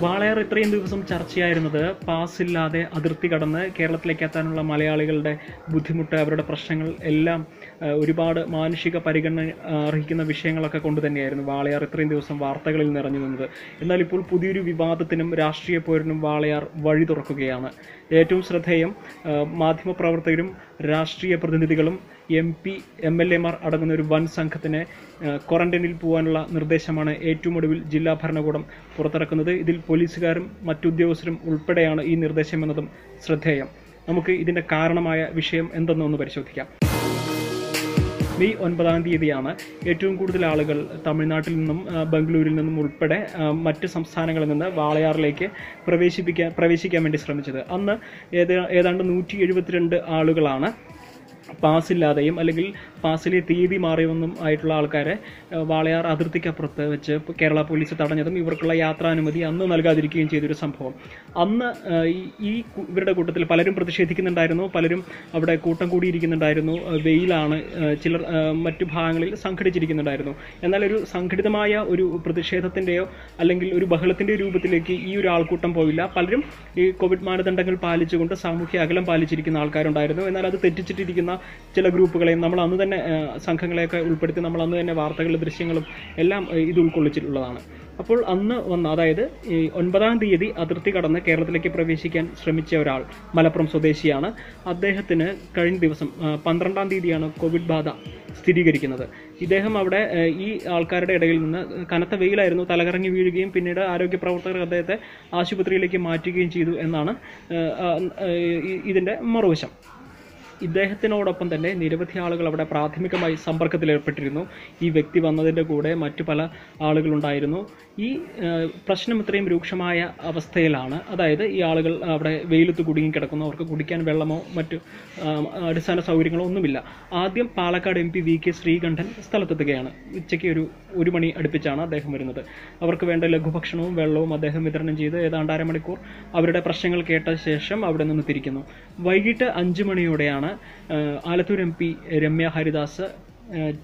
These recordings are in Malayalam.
വാളയാർ ഇത്രയും ദിവസം ചർച്ചയായിരുന്നത് പാസ് ഇല്ലാതെ അതിർത്തി കടന്ന് കേരളത്തിലേക്ക് എത്താനുള്ള മലയാളികളുടെ ബുദ്ധിമുട്ട് അവരുടെ പ്രശ്നങ്ങൾ എല്ലാം ഒരുപാട് മാനുഷിക പരിഗണന അർഹിക്കുന്ന വിഷയങ്ങളൊക്കെ കൊണ്ട് തന്നെയായിരുന്നു വാളയാർ ഇത്രയും ദിവസം വാർത്തകളിൽ നിറഞ്ഞു നിന്നത്. എന്നാൽ ഇപ്പോൾ പുതിയൊരു വിവാദത്തിനും രാഷ്ട്രീയ പോരിനും വാളയാർ വഴി തുറക്കുകയാണ്. ഏറ്റവും ശ്രദ്ധേയം മാധ്യമപ്രവർത്തകരും രാഷ്ട്രീയ പ്രതിനിധികളും എം പി എം എൽ എമാർ അടങ്ങുന്ന ഒരു വൻ സംഘത്തിന് ക്വാറന്റൈനിൽ പോകാനുള്ള നിർദ്ദേശമാണ് ഏറ്റവും ഒടുവിൽ ജില്ലാ ഭരണകൂടം പുറത്തിറക്കുന്നത്. ഇതിൽ പോലീസുകാരും മറ്റുദ്യോഗസ്ഥരും ഉൾപ്പെടെയാണ് ഈ നിർദ്ദേശം എന്നതും ശ്രദ്ധേയം. നമുക്ക് ഇതിന്റെ കാരണമായ വിഷയം എന്തെന്നൊന്ന് പരിശോധിക്കാം. മെയ് ഒൻപതാം തീയതിയാണ് ഏറ്റവും കൂടുതൽ ആളുകൾ തമിഴ്നാട്ടിൽ നിന്നും ബംഗളൂരിൽ നിന്നും ഉൾപ്പെടെ മറ്റ് സംസ്ഥാനങ്ങളിൽ നിന്ന് വാളയാറിലേക്ക് പ്രവേശിപ്പിക്കാൻ പ്രവേശിക്കാൻ വേണ്ടി ശ്രമിച്ചത്. അന്ന് ഏത് ഏതാണ്ട് നൂറ്റി എഴുപത്തിരണ്ട് ആളുകളാണ് പാസ്സില്ലാതെയും അല്ലെങ്കിൽ പാസ്സിലെ തീയതി മാറിയൊന്നും ആയിട്ടുള്ള ആൾക്കാരെ വാളയാർ അതിർത്തിക്കപ്പുറത്ത് വെച്ച് കേരള പോലീസ് തടഞ്ഞതും ഇവർക്കുള്ള യാത്രാനുമതി അന്ന് നൽകാതിരിക്കുകയും ചെയ്തൊരു സംഭവം. അന്ന് ഈ- ഇവരുടെ കൂട്ടത്തിൽ പലരും പ്രതിഷേധിക്കുന്നുണ്ടായിരുന്നു പലരും അവിടെ കൂട്ടം കൂടിയിരിക്കുന്നുണ്ടായിരുന്നു വെയിലാണ് ചിലർ മറ്റു ഭാഗങ്ങളിൽ സംഘടിച്ചിരിക്കുന്നുണ്ടായിരുന്നു. എന്നാൽ ഒരു സംഘടിതമായ ഒരു പ്രതിഷേധത്തിന്റെയോ അല്ലെങ്കിൽ ഒരു ബഹളത്തിന്റെ രൂപത്തിലേക്ക് ഈ ഒരു ആൾക്കൂട്ടം പോയില്ല. പലരും ഈ കോവിഡ് മാനദണ്ഡങ്ങൾ പാലിച്ചുകൊണ്ട് സാമൂഹ്യ അകലം പാലിച്ചിരിക്കുന്ന ആൾക്കാരുണ്ടായിരുന്നു. എന്നാൽ അത് തെറ്റിച്ചിട്ടിരിക്കുന്ന ചില ഗ്രൂപ്പുകളെയും നമ്മൾ അന്ന് തന്നെ സംഘങ്ങളെയൊക്കെ ഉൾപ്പെടുത്തി നമ്മൾ അന്ന് തന്നെ വാർത്തകളും ദൃശ്യങ്ങളും എല്ലാം ഇത് ഉൾക്കൊള്ളിച്ചിട്ടുള്ളതാണ്. അപ്പോൾ അന്ന് വന്ന അതായത് ഒൻപതാം തീയതി അതിർത്തി കടന്ന് കേരളത്തിലേക്ക് പ്രവേശിക്കാൻ ശ്രമിച്ച ഒരാൾ മലപ്പുറം സ്വദേശിയാണ്. അദ്ദേഹത്തിന് കഴിഞ്ഞ ദിവസം പന്ത്രണ്ടാം തീയതിയാണ് കോവിഡ് ബാധ സ്ഥിരീകരിക്കുന്നത്. ഇദ്ദേഹം അവിടെ ഈ ആൾക്കാരുടെ ഇടയിൽ നിന്ന് കനത്ത വെയിലായിരുന്നു തലകറങ്ങി വീഴുകയും പിന്നീട് ആരോഗ്യ പ്രവർത്തകർ അദ്ദേഹത്തെ ആശുപത്രിയിലേക്ക് മാറ്റുകയും ചെയ്തു എന്നാണ് ഇതിന്റെ മറുവശം. ഇദ്ദേഹത്തിനോടൊപ്പം തന്നെ നിരവധി ആളുകൾ അവിടെ പ്രാഥമികമായി സമ്പർക്കത്തിലേർപ്പെട്ടിരുന്നു ഈ വ്യക്തി വന്നതിന്റെ കൂടെ മറ്റു പല ആളുകളുണ്ടായിരുന്നു. ഈ പ്രശ്നം ഇത്രയും രൂക്ഷമായ അവസ്ഥയിലാണ്. അതായത് ഈ ആളുകൾ അവിടെ വെയിലത്ത് കുടുങ്ങി കിടക്കുന്നു. അവർക്ക് കുടിക്കാൻ വെള്ളമോ മറ്റു അടിസ്ഥാന സൗകര്യങ്ങളോ ഒന്നുമില്ല. ആദ്യം Palakkad M P V K Sreekandan സ്ഥലത്തെത്തുകയാണ്. ഉച്ചയ്ക്ക് ഒരു ഒരു മണി അടുപ്പിച്ചാണ് അദ്ദേഹം വരുന്നത്. അവർക്ക് വേണ്ട ലഘുഭക്ഷണവും വെള്ളവും അദ്ദേഹം വിതരണം ചെയ്ത് ഏതാണ്ട് അരമണിക്കൂർ അവരുടെ പ്രശ്നങ്ങൾ കേട്ട ശേഷം അവിടെ നിന്ന് തിരിക്കുന്നു. വൈകിട്ട് അഞ്ച് മണിയോടെയാണ് Alathur M P Ramya Haridas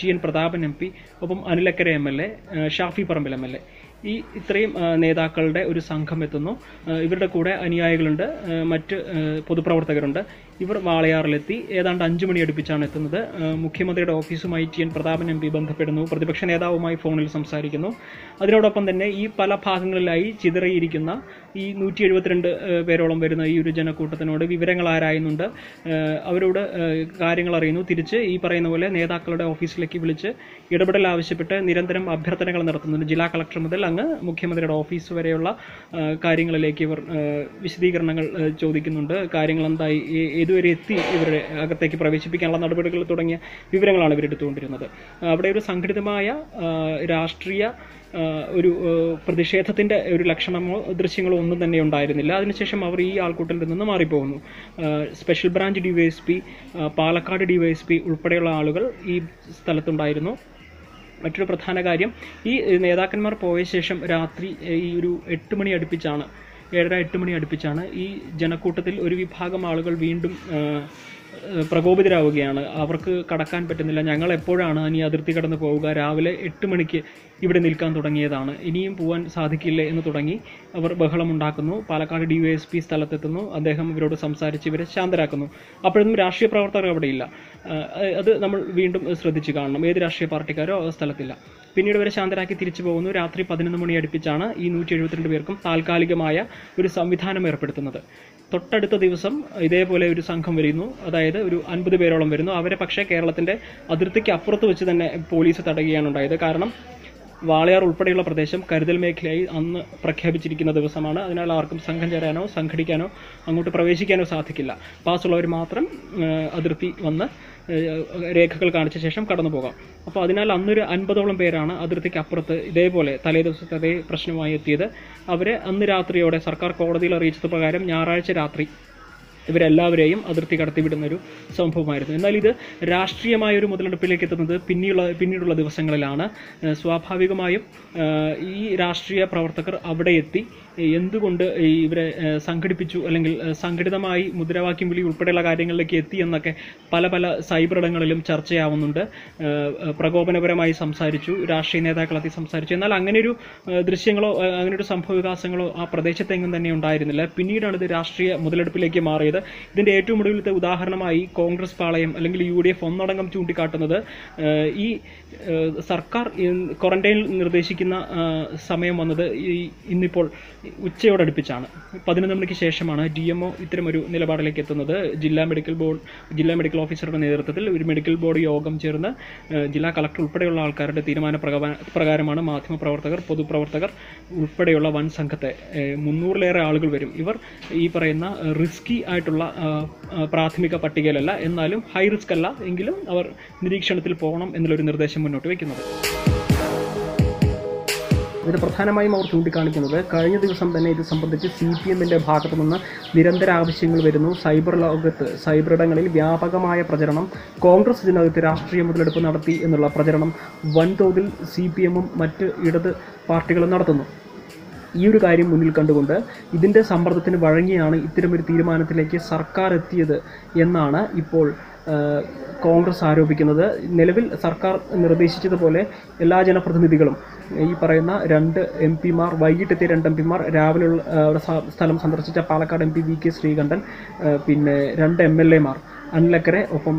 T N Prathapan M P ഒപ്പം Anil Akkara M L A Shafi Parambil M L A. ഈ ഇത്രയും നേതാക്കളുടെ ഒരു സംഘം എത്തുന്നു. ഇവരുടെ കൂടെ അനുയായികളുണ്ട്. മറ്റ് പൊതുപ്രവർത്തകരുണ്ട്. ഇവർ വാളയാറിലെത്തി. ഏതാണ്ട് അഞ്ചു മണി അടുപ്പിച്ചാണ് എത്തുന്നത്. മുഖ്യമന്ത്രിയുടെ ഓഫീസുമായി T N Prathapan M P ബന്ധപ്പെടുന്നു. പ്രതിപക്ഷ നേതാവുമായി ഫോണിൽ സംസാരിക്കുന്നു. അതിനോടൊപ്പം തന്നെ ഈ പല ഭാഗങ്ങളിലായി ചിതറിയിരിക്കുന്ന ഈ നൂറ്റി എഴുപത്തിരണ്ട് പേരോളം വരുന്ന ഈ ഒരു ജനക്കൂട്ടത്തിനോട് വിവരങ്ങൾ ആരായുന്നുണ്ട്. അവരോട് കാര്യങ്ങൾ അറിയുന്നു. തിരിച്ച് ഈ പറയുന്ന പോലെ നേതാക്കളുടെ ഓഫീസിലേക്ക് വിളിച്ച് ഇടപെടൽ ആവശ്യപ്പെട്ട് നിരന്തരം അഭ്യർത്ഥനകൾ നടത്തുന്നുണ്ട്. ജില്ലാ കളക്ടർ മുതൽ അങ്ങ് മുഖ്യമന്ത്രിയുടെ ഓഫീസ് വരെയുള്ള കാര്യങ്ങളിലേക്ക് ഇവർ വിശദീകരണങ്ങൾ ചോദിക്കുന്നുണ്ട്. കാര്യങ്ങൾ എന്തായി? ഏതുവരെ എത്തി ഇവരെ അകത്തേക്ക് പ്രവേശിപ്പിക്കാനുള്ള നടപടികൾ തുടങ്ങിയ വിവരങ്ങളാണ് ഇവരെടുത്തുകൊണ്ടിരുന്നത്. അവിടെ ഒരു സംഘടിതമായ രാഷ്ട്രീയ ഒരു പ്രതിഷേധത്തിന്റെ ഒരു ലക്ഷണമോ ദൃശ്യങ്ങളോ ഒന്നും തന്നെ ഉണ്ടായിരുന്നില്ല. അതിനുശേഷം അവർ ഈ ആൾക്കൂട്ടത്തിൽ നിന്ന് മാറിപ്പോകുന്നു. Special branch DYSP Palakkad DYSP ഉൾപ്പെടെയുള്ള ആളുകൾ ഈ സ്ഥലത്തുണ്ടായിരുന്നു. മറ്റൊരു പ്രധാന കാര്യം ഈ നേതാക്കന്മാർ പോയ ശേഷം രാത്രി ഈ ഒരു എട്ട് മണി അടുപ്പിച്ചാണ് ഏഴര എട്ട് മണി അടുപ്പിച്ചാണ് ഈ ജനക്കൂട്ടത്തിൽ ഒരു വിഭാഗം ആളുകൾ വീണ്ടും പ്രകോപിതരാവുകയാണ്. അവർക്ക് കടക്കാൻ പറ്റുന്നില്ല. ഞങ്ങൾ എപ്പോഴാണ് ഇനി അതിർത്തി കടന്ന് പോവുക? രാവിലെ എട്ട് മണിക്ക് ഇവിടെ നിൽക്കാൻ തുടങ്ങിയതാണ്. ഇനിയും പോകാൻ സാധിക്കില്ലേ എന്ന് തുടങ്ങി അവർ ബഹളമുണ്ടാക്കുന്നു പാലക്കാട് ഡി എസ് പി സ്ഥലത്തെത്തുന്നു. അദ്ദേഹം ഇവരോട് സംസാരിച്ച് ഇവരെ ശാന്തരാക്കുന്നു. അപ്പോഴൊന്നും രാഷ്ട്രീയ പ്രവർത്തകർ അവിടെയില്ല. അത് നമ്മൾ വീണ്ടും ശ്രദ്ധിച്ചു കാണണം. ഏത് രാഷ്ട്രീയ പാർട്ടിക്കാരോ സ്ഥലത്തില്ല. പിന്നീട് ഇവരെ ശാന്തരാക്കി തിരിച്ചു പോകുന്നു. രാത്രി പതിനൊന്ന് മണി അടുപ്പിച്ചാണ് ഈ നൂറ്റി എഴുപത്തിരണ്ട് പേർക്കും താൽക്കാലികമായ ഒരു സംവിധാനം ഏർപ്പെടുത്തുന്നത്. തൊട്ടടുത്ത ദിവസം ഇതേപോലെ ഒരു സംഘം വരുന്നു. അതായത് ഒരു അൻപത് പേരോളം വരുന്നു. അവരെ പക്ഷേ കേരളത്തിന്റെ അതിർത്തിക്ക് അപ്പുറത്ത് വെച്ച് തന്നെ പോലീസ് തടയുകയാണ് ഉണ്ടായത്. കാരണം വാളയാർ ഉൾപ്പെടെയുള്ള പ്രദേശം കരുതൽ മേഖലയായി അന്ന് പ്രഖ്യാപിച്ചിരിക്കുന്ന ദിവസമാണ്. അതിനാൽ ആർക്കും സംഘം ചേരാനോ സംഘടിക്കാനോ അങ്ങോട്ട് പ്രവേശിക്കാനോ സാധിക്കില്ല. പാസ്സുള്ളവർ മാത്രം അതിർത്തി വന്ന് രേഖകൾ കാണിച്ച ശേഷം കടന്നു പോകാം. അപ്പോൾ അതിനാൽ അന്നൊരു അൻപതോളം പേരാണ് അതിർത്തിക്ക് അപ്പുറത്ത് ഇതേപോലെ തലേ ദിവസത്തെ അതേ പ്രശ്നമായി എത്തിയത്. അവരെ അന്ന് രാത്രിയോടെ സർക്കാർ കോടതിയിൽ അറിയിച്ചത് പ്രകാരം ഞായറാഴ്ച രാത്രി ഇവരെല്ലാവരെയും അതിർത്തി കടത്തിവിടുന്ന ഒരു സംഭവമായിരുന്നു. എന്നാൽ ഇത് രാഷ്ട്രീയമായ ഒരു മുതലെടുപ്പിലേക്ക് എത്തുന്നത് പിന്നീടുള്ള പിന്നീടുള്ള ദിവസങ്ങളിലാണ്. സ്വാഭാവികമായും ഈ രാഷ്ട്രീയ പ്രവർത്തകർ അവിടെ എത്തി. എന്തുകൊണ്ട് ഇവരെ സംഘടിപ്പിച്ചു അല്ലെങ്കിൽ സംഘടിതമായി മുദ്രാവാക്യം വിളി ഉൾപ്പെടെയുള്ള കാര്യങ്ങളിലേക്ക് എത്തി എന്നൊക്കെ പല പല സൈബർ ഇടങ്ങളിലും ചർച്ചയാവുന്നുണ്ട് പ്രകോപനപരമായി സംസാരിച്ചു രാഷ്ട്രീയ നേതാക്കളെത്തി സംസാരിച്ചു. എന്നാൽ അങ്ങനെയൊരു ദൃശ്യങ്ങളോ അങ്ങനെയൊരു സംഭവ ആ പ്രദേശത്തെങ്ങും തന്നെ ഉണ്ടായിരുന്നില്ല. പിന്നീടാണ് ഇത് രാഷ്ട്രീയ മുതലെടുപ്പിലേക്ക് മാറിയത്. ഇതിന്റെ ഏറ്റവും ഒടുവിലത്തെ ഉദാഹരണമായി കോൺഗ്രസ് പാളയം അല്ലെങ്കിൽ യു ഡി എഫ് ഒന്നടങ്കം ചൂണ്ടിക്കാട്ടുന്നത് ഈ സർക്കാർ ക്വാറന്റൈനിൽ നിർദ്ദേശിക്കുന്ന സമയം വന്നത് ഇന്നിപ്പോൾ ഉച്ചയോടടുപ്പിച്ചാണ് പതിനൊന്ന് മണിക്ക് ശേഷമാണ് ഡി എം ഒ ഇത്തരമൊരു നിലപാടിലേക്ക് എത്തുന്നത്. ജില്ലാ മെഡിക്കൽ ബോർഡ് ജില്ലാ മെഡിക്കൽ ഓഫീസറുടെ നേതൃത്വത്തിൽ ഒരു മെഡിക്കൽ ബോർഡ് യോഗം ചേർന്ന് ജില്ലാ കളക്ടർ ഉൾപ്പെടെയുള്ള ആൾക്കാരുടെ തീരുമാന പ്രകാ- പ്രകാരമാണ് മാധ്യമപ്രവർത്തകർ പൊതുപ്രവർത്തകർ ഉൾപ്പെടെയുള്ള വൻ സംഘത്തെ മുന്നൂറിലേറെ ആളുകൾ വരും. ഇവർ ഈ പറയുന്ന റിസ്കി ആയിട്ടുള്ള പ്രാഥമിക പട്ടികയിലല്ല എന്നാലും ഹൈ റിസ്ക് അല്ല എങ്കിലും അവർ നിരീക്ഷണത്തിൽ പോകണം എന്നുള്ളൊരു നിർദ്ദേശം മുന്നോട്ട് വയ്ക്കുന്നത്. ഇതിന് പ്രധാനമായും അവർ ചൂണ്ടിക്കാണിക്കുന്നത് കഴിഞ്ഞ ദിവസം തന്നെ ഇത് സംബന്ധിച്ച് സി പി എമ്മിന്റെ ഭാഗത്തു നിന്ന് നിരന്തര ആവശ്യങ്ങൾ വരുന്നു. സൈബർ ലോകത്ത് സൈബറിടങ്ങളിൽ വ്യാപകമായ പ്രചരണം. കോൺഗ്രസ് ഇതിനകത്ത് രാഷ്ട്രീയ മുതലെടുപ്പ് നടത്തി എന്നുള്ള പ്രചരണം വൻതോതിൽ സി പി എമ്മും മറ്റ് ഇടത് പാർട്ടികളും നടത്തുന്നു. ഈ ഒരു കാര്യം മുന്നിൽ കണ്ടുകൊണ്ട് ഇതിന്റെ സമ്മർദ്ദത്തിന് വഴങ്ങിയാണ് ഇത്തരമൊരു തീരുമാനത്തിലേക്ക് സർക്കാർ എത്തിയത് എന്നാണ് ഇപ്പോൾ കോൺഗ്രസ് ആരോപിക്കുന്നത് നിലവിൽ സർക്കാർ നിർദ്ദേശിച്ചതുപോലെ എല്ലാ ജനപ്രതിനിധികളും ഈ പറയുന്ന രണ്ട് എം പിമാർ വൈകിട്ടെത്തിയ രണ്ട് എം പിമാർ രാവിലെ സ്ഥലം സന്ദർശിച്ച Palakkad M P V K Sreekandan പിന്നെ രണ്ട് എം എൽ എമാർ അനിലക്കരെ ഒപ്പം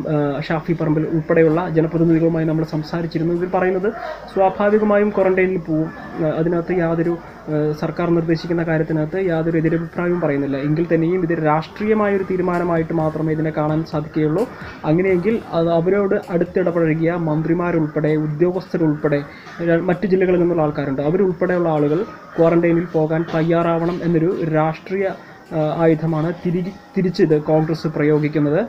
ഷാഫി പറമ്പിൽ ഉൾപ്പെടെയുള്ള ജനപ്രതിനിധികളുമായി നമ്മൾ സംസാരിച്ചിരുന്നു. ഇതിൽ പറയുന്നത് സ്വാഭാവികമായും ക്വാറന്റൈനിൽ പോവും. അതിനകത്ത് യാതൊരു സർക്കാർ നിർദ്ദേശിക്കുന്ന കാര്യത്തിനകത്ത് യാതൊരു എതിരഭിപ്രായവും പറയുന്നില്ല. എങ്കിൽ തന്നെയും ഇത് രാഷ്ട്രീയമായ ഒരു തീരുമാനമായിട്ട് മാത്രമേ ഇതിനെ കാണാൻ സാധിക്കുകയുള്ളൂ. അങ്ങനെയെങ്കിൽ അത് അവരോട് അടുത്തിടപഴകിയ മന്ത്രിമാരുൾപ്പെടെ ഉദ്യോഗസ്ഥരുൾപ്പെടെ മറ്റ് ജില്ലകളിൽ നിന്നുള്ള ആൾക്കാരുണ്ട്. അവരുൾപ്പെടെയുള്ള ആളുകൾ ക്വാറന്റൈനിൽ പോകാൻ തയ്യാറാവണം എന്നൊരു രാഷ്ട്രീയ ആയുധമാണ് തിരി തിരിച്ചിത് കോൺഗ്രസ് പ്രയോഗിക്കുന്നത്.